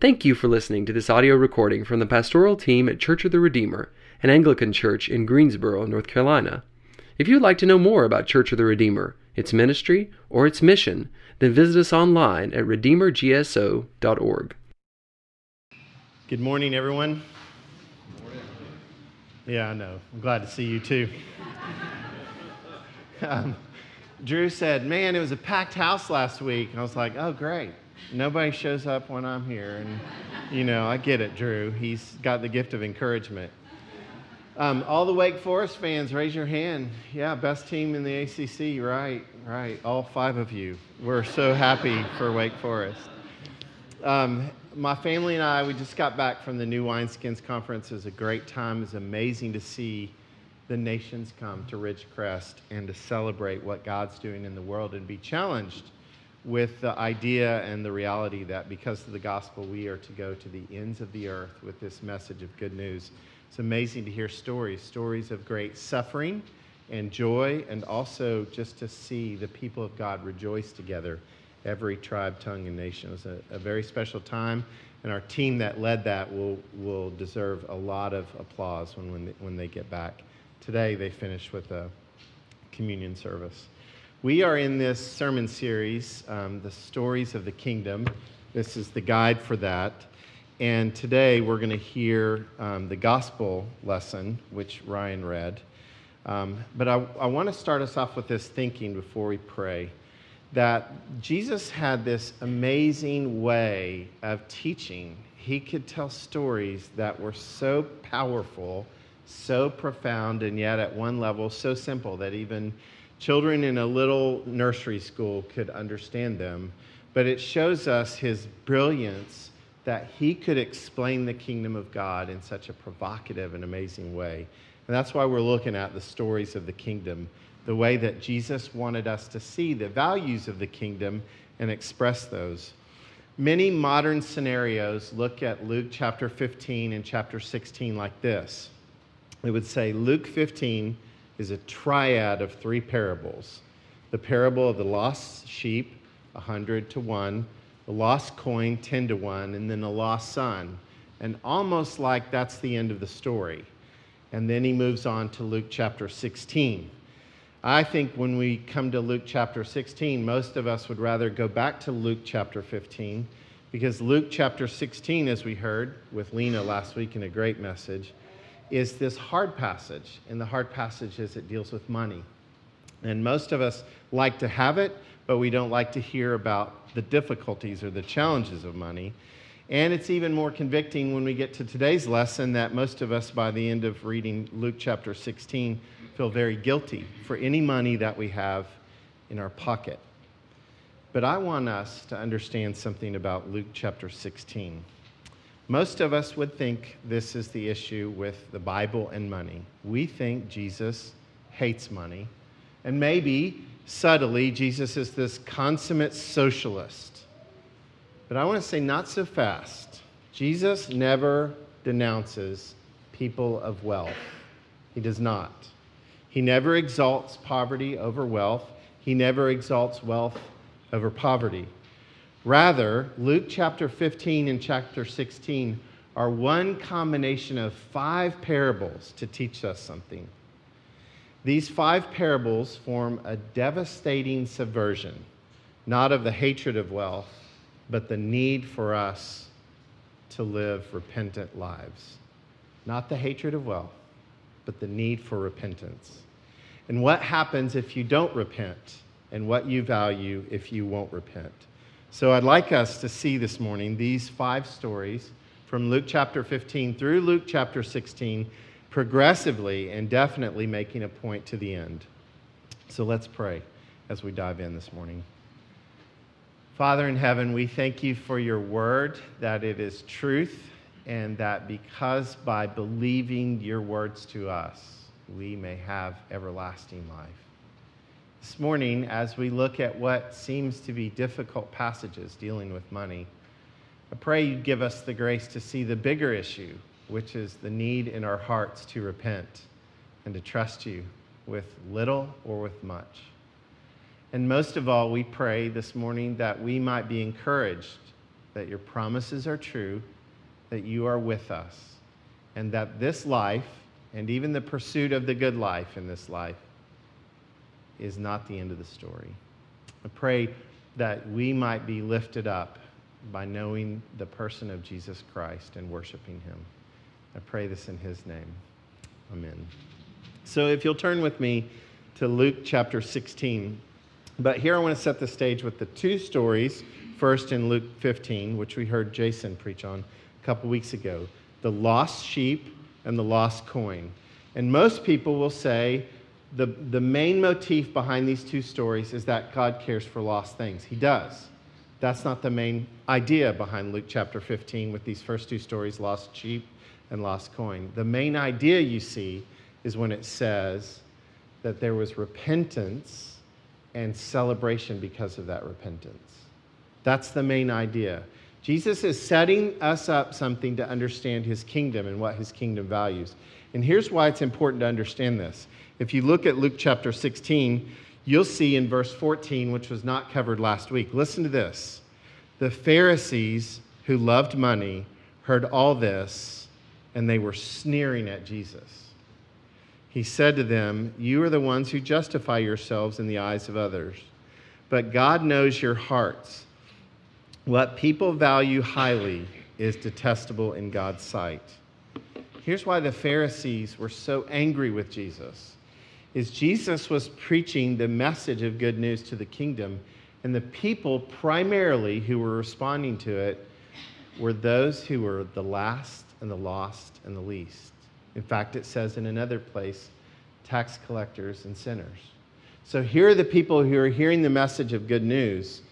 Thank you for listening to this audio recording from the pastoral team at Church of the Redeemer, an Anglican church in Greensboro, North Carolina. If you'd like to know more about Church of the Redeemer, its ministry, or its mission, then visit us online at redeemergso.org. Good morning, everyone. Good morning. Yeah, I know. I'm glad to see you too. um, Drew said, Man, it was a packed house last week. And I was like, Oh, great. Nobody shows up when I'm here. And, you know, I get it, Drew. He's got the gift of encouragement. Um, all the Wake Forest fans, raise your hand. Yeah, best team in the ACC, right, right. All five of you. We're so happy for Wake Forest. Um, my family and I, we just got back from the New Wineskins Conference. It was a great time. It's amazing to see the nations come to Ridgecrest and to celebrate what God's doing in the world and be challenged with the idea and the reality that because of the gospel, we are to go to the ends of the earth with this message of good news. It's amazing to hear stories, stories of great suffering and joy, and also just to see the people of God rejoice together, every tribe, tongue, and nation. It was a, a very special time, and our team that led that will, will deserve a lot of applause when, when, they, when they get back. Today, they finished with a communion service. We are in this sermon series, um, The Stories of the Kingdom. This is the guide for that. And today we're going to hear um, the gospel lesson, which Ryan read. Um, but I, I want to start us off with this thinking before we pray that Jesus had this amazing way of teaching. He could tell stories that were so powerful, so profound, and yet at one level so simple that even children in a little nursery school could understand them. But it shows us his brilliance that he could explain the kingdom of God in such a provocative and amazing way. And that's why we're looking at the stories of the kingdom, the way that Jesus wanted us to see the values of the kingdom and express those. Many modern scenarios look at Luke chapter 15 and chapter 16 like this. It would say Luke 15 is a triad of three parables the parable of the lost sheep, 100 to 1, the lost coin, 10 to 1, and then the lost son. And almost like that's the end of the story. And then he moves on to Luke chapter 16. I think when we come to Luke chapter 16, most of us would rather go back to Luke chapter 15 because Luke chapter 16, as we heard with Lena last week in a great message, is this hard passage. And the hard passage is it deals with money. And most of us like to have it, but we don't like to hear about the difficulties or the challenges of money. And it's even more convicting when we get to today's lesson that most of us, by the end of reading Luke chapter 16, feel very guilty for any money that we have in our pocket. But I want us to understand something about Luke chapter 16. Most of us would think this is the issue with the Bible and money. We think Jesus hates money. And maybe subtly, Jesus is this consummate socialist. But I want to say, not so fast. Jesus never denounces people of wealth. He does not. He never exalts poverty over wealth, he never exalts wealth over poverty. Rather, Luke chapter 15 and chapter 16 are one combination of five parables to teach us something. These five parables form a devastating subversion, not of the hatred of wealth, but the need for us to live repentant lives. Not the hatred of wealth, but the need for repentance. And what happens if you don't repent, and what you value if you won't repent. So I'd like us to see this morning these five stories from Luke chapter 15 through Luke chapter 16, progressively and definitely making a point to the end. So let's pray as we dive in this morning. Father in heaven, we thank you for your word, that it is truth, and that because by believing your words to us, we may have everlasting life. This morning, as we look at what seems to be difficult passages dealing with money, I pray you give us the grace to see the bigger issue, which is the need in our hearts to repent and to trust you with little or with much. And most of all, we pray this morning that we might be encouraged that your promises are true, that you are with us, and that this life, and even the pursuit of the good life in this life, is not the end of the story. I pray that we might be lifted up by knowing the person of Jesus Christ and worshiping him. I pray this in his name. Amen. So if you'll turn with me to Luke chapter 16. But here I want to set the stage with the two stories. First in Luke 15, which we heard Jason preach on a couple weeks ago the lost sheep and the lost coin. And most people will say the, the main motif behind these two stories is that God cares for lost things. He does. That's not the main idea behind Luke chapter 15 with these first two stories lost sheep and lost coin. The main idea you see is when it says that there was repentance and celebration because of that repentance. That's the main idea. Jesus is setting us up something to understand his kingdom and what his kingdom values. And here's why it's important to understand this. If you look at Luke chapter 16, you'll see in verse 14, which was not covered last week, listen to this. The Pharisees who loved money heard all this, and they were sneering at Jesus. He said to them, You are the ones who justify yourselves in the eyes of others, but God knows your hearts. What people value highly is detestable in God's sight. Here's why the Pharisees were so angry with Jesus is Jesus was preaching the message of good news to the kingdom, and the people primarily who were responding to it were those who were the last and the lost and the least. In fact, it says in another place, tax collectors and sinners. So here are the people who are hearing the message of good news,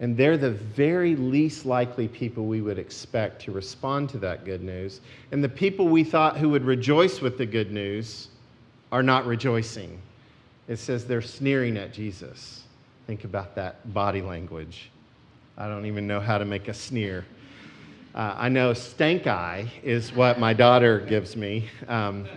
and they're the very least likely people we would expect to respond to that good news. And the people we thought who would rejoice with the good news are not rejoicing. It says they're sneering at Jesus. Think about that body language. I don't even know how to make a sneer. Uh, I know stank eye is what my daughter gives me. Um,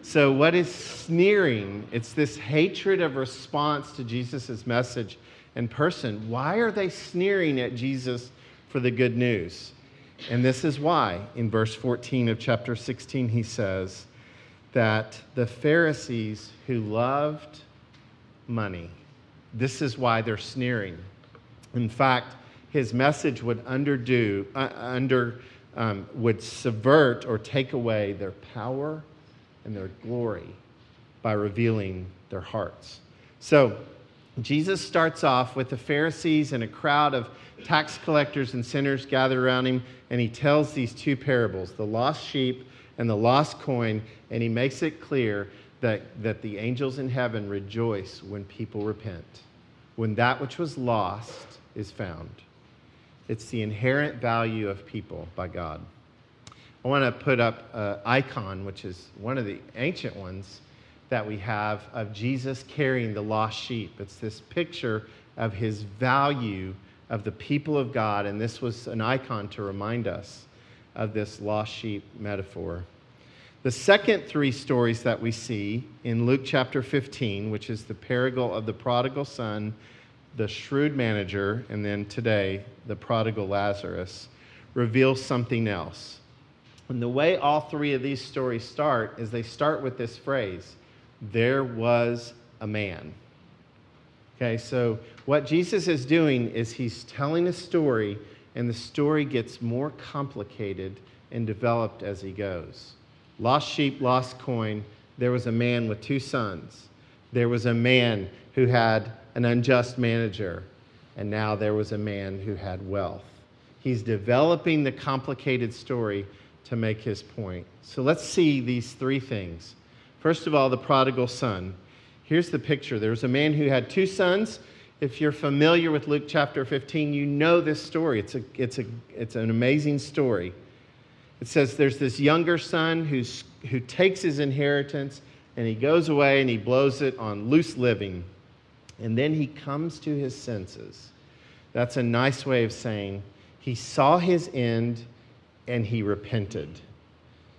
so, what is sneering? It's this hatred of response to Jesus' message and person. Why are they sneering at Jesus for the good news? And this is why. In verse 14 of chapter 16, he says, that the Pharisees who loved money, this is why they're sneering. In fact, his message would underdo, uh, under, um, would subvert or take away their power and their glory by revealing their hearts. So, Jesus starts off with the Pharisees and a crowd of tax collectors and sinners gathered around him, and he tells these two parables the lost sheep and the lost coin, and he makes it clear that, that the angels in heaven rejoice when people repent, when that which was lost is found. It's the inherent value of people by God. I want to put up an icon, which is one of the ancient ones that we have of Jesus carrying the lost sheep. It's this picture of his value of the people of God, and this was an icon to remind us of this lost sheep metaphor. The second three stories that we see in Luke chapter 15, which is the parable of the prodigal son, the shrewd manager, and then today, the prodigal Lazarus, reveals something else. And the way all three of these stories start is they start with this phrase there was a man. Okay, so what Jesus is doing is he's telling a story and the story gets more complicated and developed as he goes. Lost sheep, lost coin. There was a man with two sons. There was a man who had an unjust manager. And now there was a man who had wealth. He's developing the complicated story to make his point. So let's see these three things. First of all, the prodigal son. Here's the picture there was a man who had two sons. If you're familiar with Luke chapter 15, you know this story. It's, a, it's, a, it's an amazing story. It says there's this younger son who's, who takes his inheritance and he goes away and he blows it on loose living. And then he comes to his senses. That's a nice way of saying he saw his end and he repented.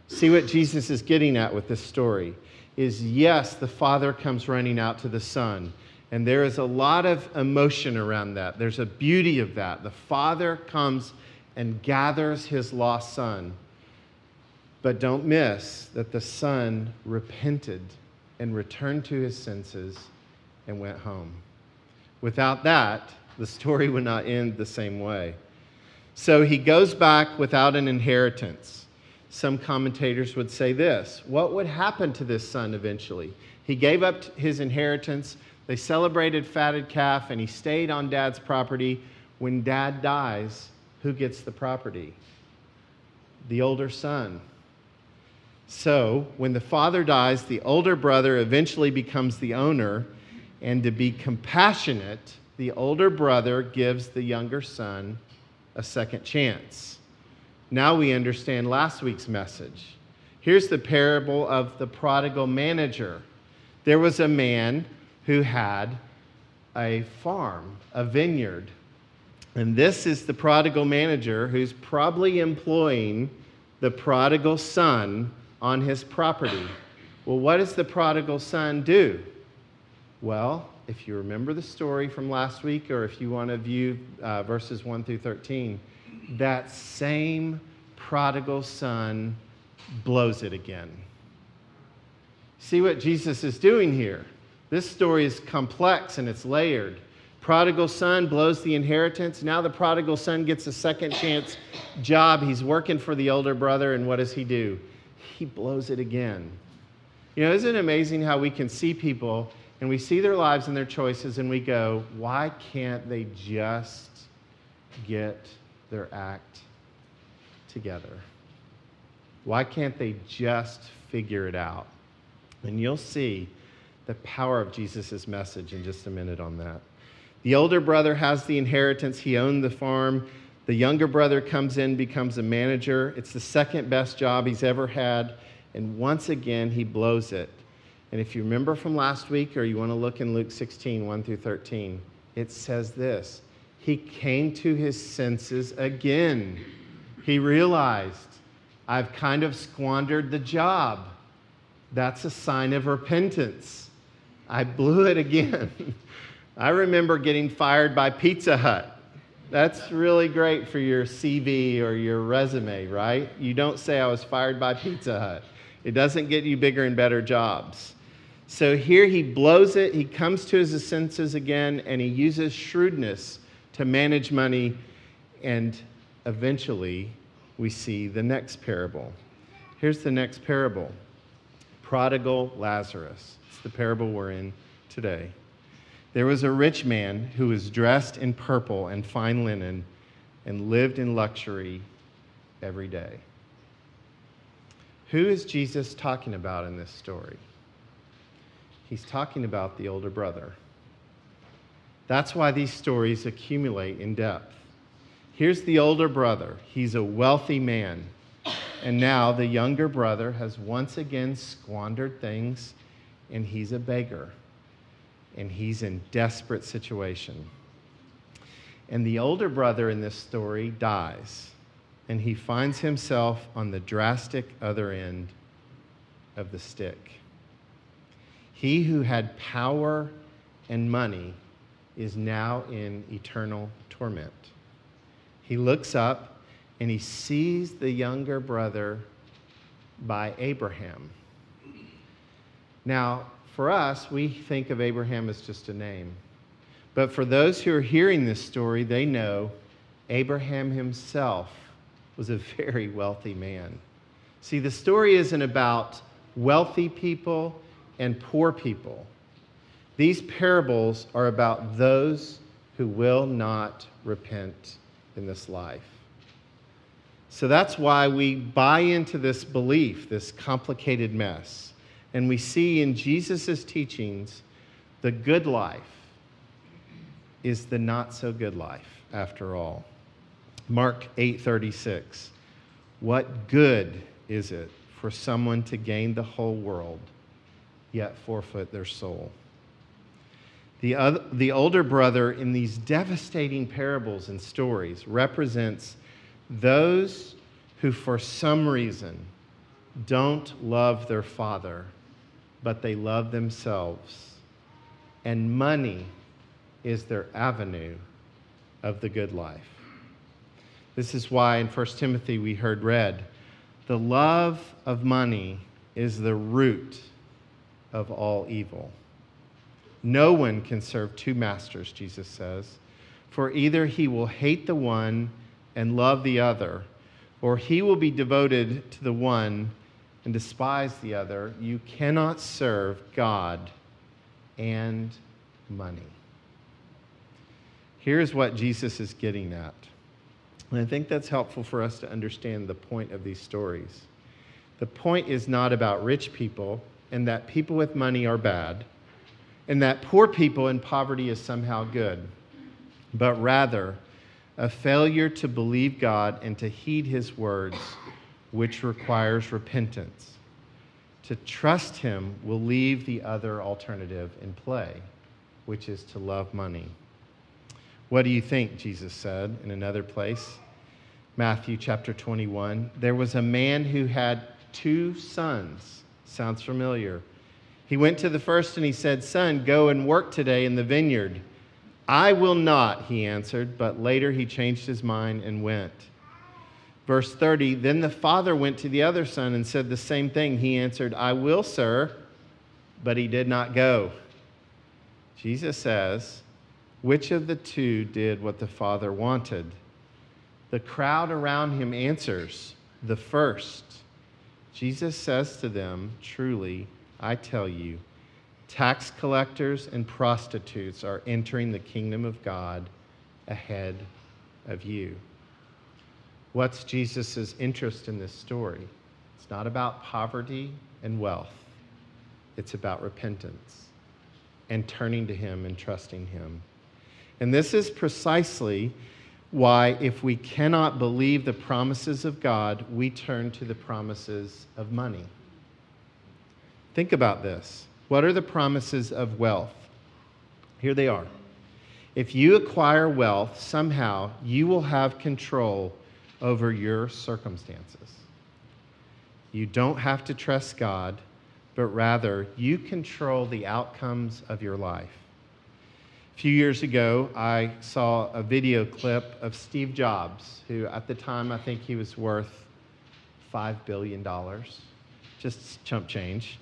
See what Jesus is getting at with this story is yes, the father comes running out to the son and there is a lot of emotion around that. There's a beauty of that. The Father comes and gathers his lost son. But don't miss that the son repented and returned to his senses and went home. Without that, the story would not end the same way. So he goes back without an inheritance. Some commentators would say this What would happen to this son eventually? He gave up his inheritance, they celebrated fatted calf, and he stayed on dad's property. When dad dies, who gets the property? The older son. So, when the father dies, the older brother eventually becomes the owner, and to be compassionate, the older brother gives the younger son a second chance. Now we understand last week's message. Here's the parable of the prodigal manager. There was a man who had a farm, a vineyard. And this is the prodigal manager who's probably employing the prodigal son on his property. Well, what does the prodigal son do? Well, if you remember the story from last week, or if you want to view uh, verses 1 through 13, that same prodigal son blows it again. See what Jesus is doing here? This story is complex and it's layered. Prodigal son blows the inheritance. Now the prodigal son gets a second chance job. He's working for the older brother, and what does he do? He blows it again. You know, isn't it amazing how we can see people and we see their lives and their choices and we go, why can't they just get their act together? Why can't they just figure it out? And you'll see the power of Jesus' message in just a minute on that. The older brother has the inheritance, he owned the farm. The younger brother comes in, becomes a manager. It's the second best job he's ever had. And once again, he blows it. And if you remember from last week, or you want to look in Luke 16, 1 through 13, it says this He came to his senses again. He realized, I've kind of squandered the job. That's a sign of repentance. I blew it again. I remember getting fired by Pizza Hut. That's really great for your CV or your resume, right? You don't say I was fired by Pizza Hut. It doesn't get you bigger and better jobs. So here he blows it, he comes to his senses again, and he uses shrewdness to manage money. And eventually, we see the next parable. Here's the next parable Prodigal Lazarus. It's the parable we're in today. There was a rich man who was dressed in purple and fine linen and lived in luxury every day. Who is Jesus talking about in this story? He's talking about the older brother. That's why these stories accumulate in depth. Here's the older brother. He's a wealthy man. And now the younger brother has once again squandered things, and he's a beggar. And he's in desperate situation. And the older brother in this story dies, and he finds himself on the drastic other end of the stick. He who had power and money is now in eternal torment. He looks up and he sees the younger brother by Abraham. Now, for us, we think of Abraham as just a name. But for those who are hearing this story, they know Abraham himself was a very wealthy man. See, the story isn't about wealthy people and poor people. These parables are about those who will not repent in this life. So that's why we buy into this belief, this complicated mess. And we see in Jesus' teachings the good life is the not so good life after all. Mark 8:36 What good is it for someone to gain the whole world yet forfeit their soul. The, other, the older brother in these devastating parables and stories represents those who, for some reason, don't love their father, but they love themselves. And money is their avenue of the good life. This is why in 1 Timothy we heard read, the love of money is the root of all evil. No one can serve two masters, Jesus says, for either he will hate the one and love the other, or he will be devoted to the one and despise the other. You cannot serve God and money. Here's what Jesus is getting at. And I think that's helpful for us to understand the point of these stories. The point is not about rich people and that people with money are bad and that poor people in poverty is somehow good, but rather a failure to believe God and to heed his words, which requires repentance. To trust him will leave the other alternative in play, which is to love money. What do you think? Jesus said in another place. Matthew chapter 21. There was a man who had two sons. Sounds familiar. He went to the first and he said, Son, go and work today in the vineyard. I will not, he answered, but later he changed his mind and went. Verse 30 Then the father went to the other son and said the same thing. He answered, I will, sir, but he did not go. Jesus says, which of the two did what the Father wanted? The crowd around him answers, The first. Jesus says to them, Truly, I tell you, tax collectors and prostitutes are entering the kingdom of God ahead of you. What's Jesus' interest in this story? It's not about poverty and wealth, it's about repentance and turning to Him and trusting Him. And this is precisely why, if we cannot believe the promises of God, we turn to the promises of money. Think about this. What are the promises of wealth? Here they are. If you acquire wealth, somehow you will have control over your circumstances. You don't have to trust God, but rather you control the outcomes of your life. A few years ago, I saw a video clip of Steve Jobs, who at the time I think he was worth $5 billion, just chump change.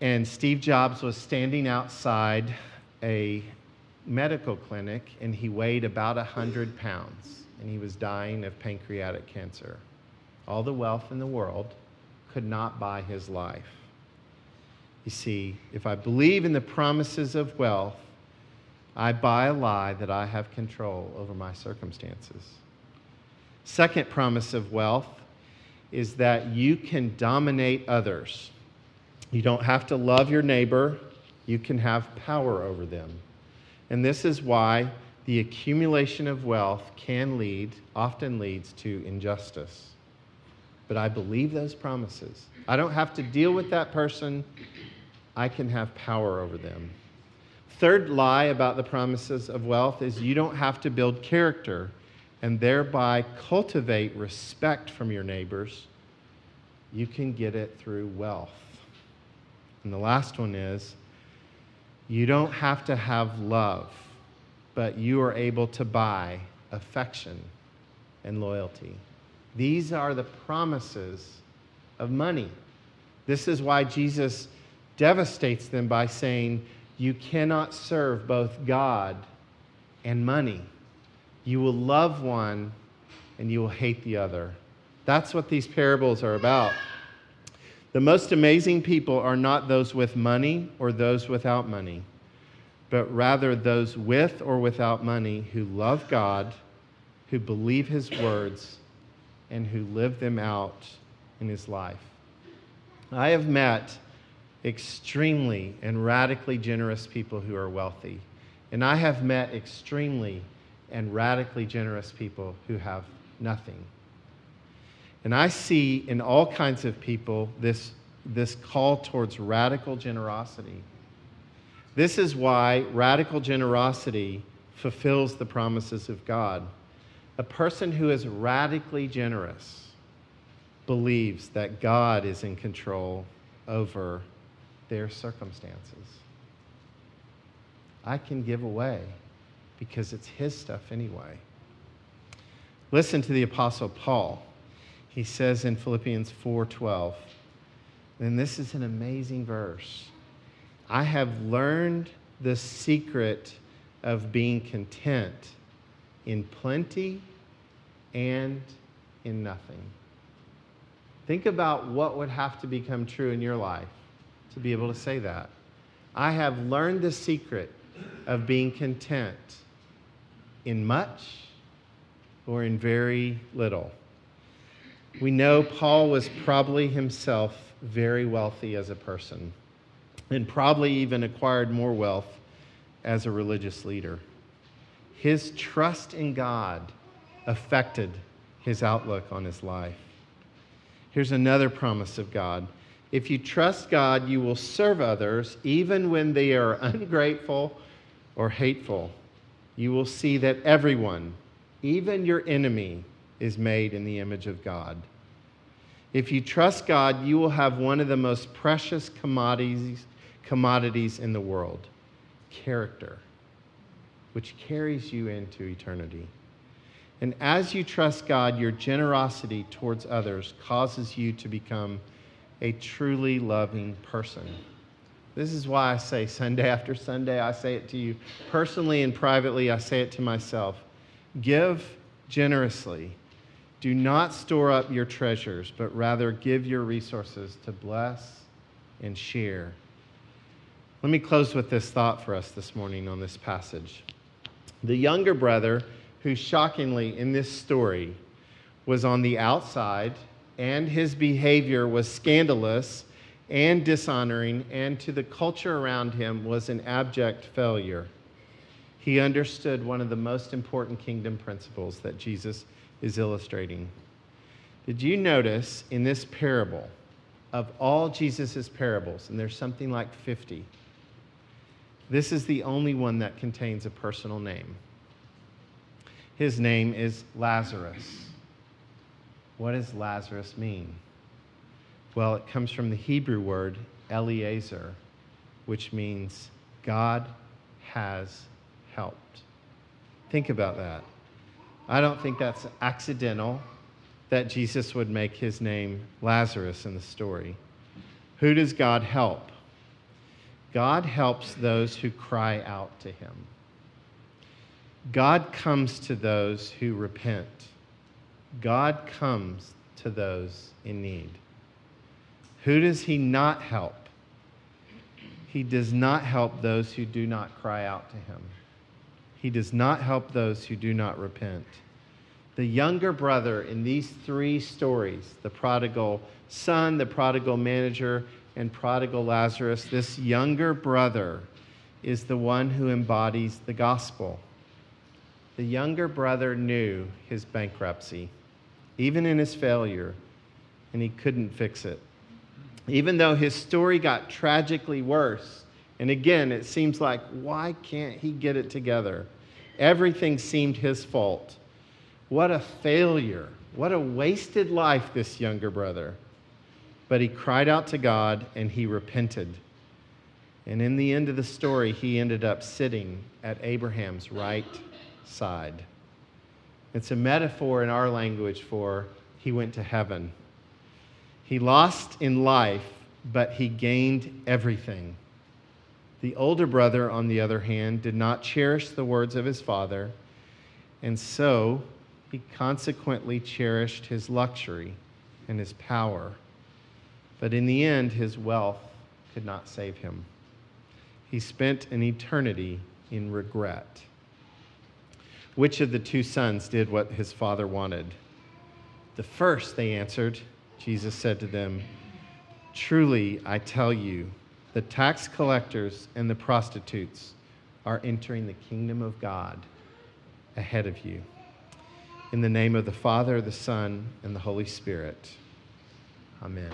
And Steve Jobs was standing outside a medical clinic and he weighed about 100 pounds and he was dying of pancreatic cancer. All the wealth in the world could not buy his life. You see, if I believe in the promises of wealth, I buy a lie that I have control over my circumstances. Second promise of wealth is that you can dominate others. You don't have to love your neighbor, you can have power over them. And this is why the accumulation of wealth can lead, often leads to injustice. But I believe those promises. I don't have to deal with that person, I can have power over them. Third lie about the promises of wealth is you don't have to build character and thereby cultivate respect from your neighbors. You can get it through wealth. And the last one is you don't have to have love, but you are able to buy affection and loyalty. These are the promises of money. This is why Jesus devastates them by saying, you cannot serve both God and money. You will love one and you will hate the other. That's what these parables are about. The most amazing people are not those with money or those without money, but rather those with or without money who love God, who believe his words, and who live them out in his life. I have met extremely and radically generous people who are wealthy. And I have met extremely and radically generous people who have nothing. And I see in all kinds of people this, this call towards radical generosity. This is why radical generosity fulfills the promises of God. A person who is radically generous believes that God is in control over their circumstances. I can give away because it's His stuff anyway. Listen to the apostle Paul. He says in Philippians 4:12, and this is an amazing verse. I have learned the secret of being content in plenty and in nothing. Think about what would have to become true in your life to be able to say that. I have learned the secret of being content in much or in very little. We know Paul was probably himself very wealthy as a person and probably even acquired more wealth as a religious leader. His trust in God affected his outlook on his life. Here's another promise of God. If you trust God, you will serve others even when they are ungrateful or hateful. You will see that everyone, even your enemy, is made in the image of God. If you trust God, you will have one of the most precious commodities, commodities in the world character, which carries you into eternity. And as you trust God, your generosity towards others causes you to become a truly loving person. This is why I say Sunday after Sunday, I say it to you personally and privately, I say it to myself. Give generously do not store up your treasures, but rather give your resources to bless and share. Let me close with this thought for us this morning on this passage. The younger brother, who shockingly in this story was on the outside and his behavior was scandalous and dishonoring, and to the culture around him was an abject failure. He understood one of the most important kingdom principles that Jesus is illustrating. Did you notice in this parable, of all Jesus' parables, and there's something like 50, this is the only one that contains a personal name. His name is Lazarus. What does Lazarus mean? Well, it comes from the Hebrew word Eliezer, which means God has helped. Think about that. I don't think that's accidental that Jesus would make his name Lazarus in the story. Who does God help? God helps those who cry out to him. God comes to those who repent. God comes to those in need. Who does he not help? He does not help those who do not cry out to him. He does not help those who do not repent. The younger brother in these three stories the prodigal son, the prodigal manager, and prodigal Lazarus this younger brother is the one who embodies the gospel. The younger brother knew his bankruptcy, even in his failure, and he couldn't fix it. Even though his story got tragically worse, and again, it seems like, why can't he get it together? Everything seemed his fault. What a failure. What a wasted life, this younger brother. But he cried out to God and he repented. And in the end of the story, he ended up sitting at Abraham's right side. It's a metaphor in our language for he went to heaven. He lost in life, but he gained everything. The older brother, on the other hand, did not cherish the words of his father, and so he consequently cherished his luxury and his power. But in the end, his wealth could not save him. He spent an eternity in regret. Which of the two sons did what his father wanted? The first, they answered. Jesus said to them, Truly, I tell you, the tax collectors and the prostitutes are entering the kingdom of God ahead of you. In the name of the Father, the Son, and the Holy Spirit. Amen.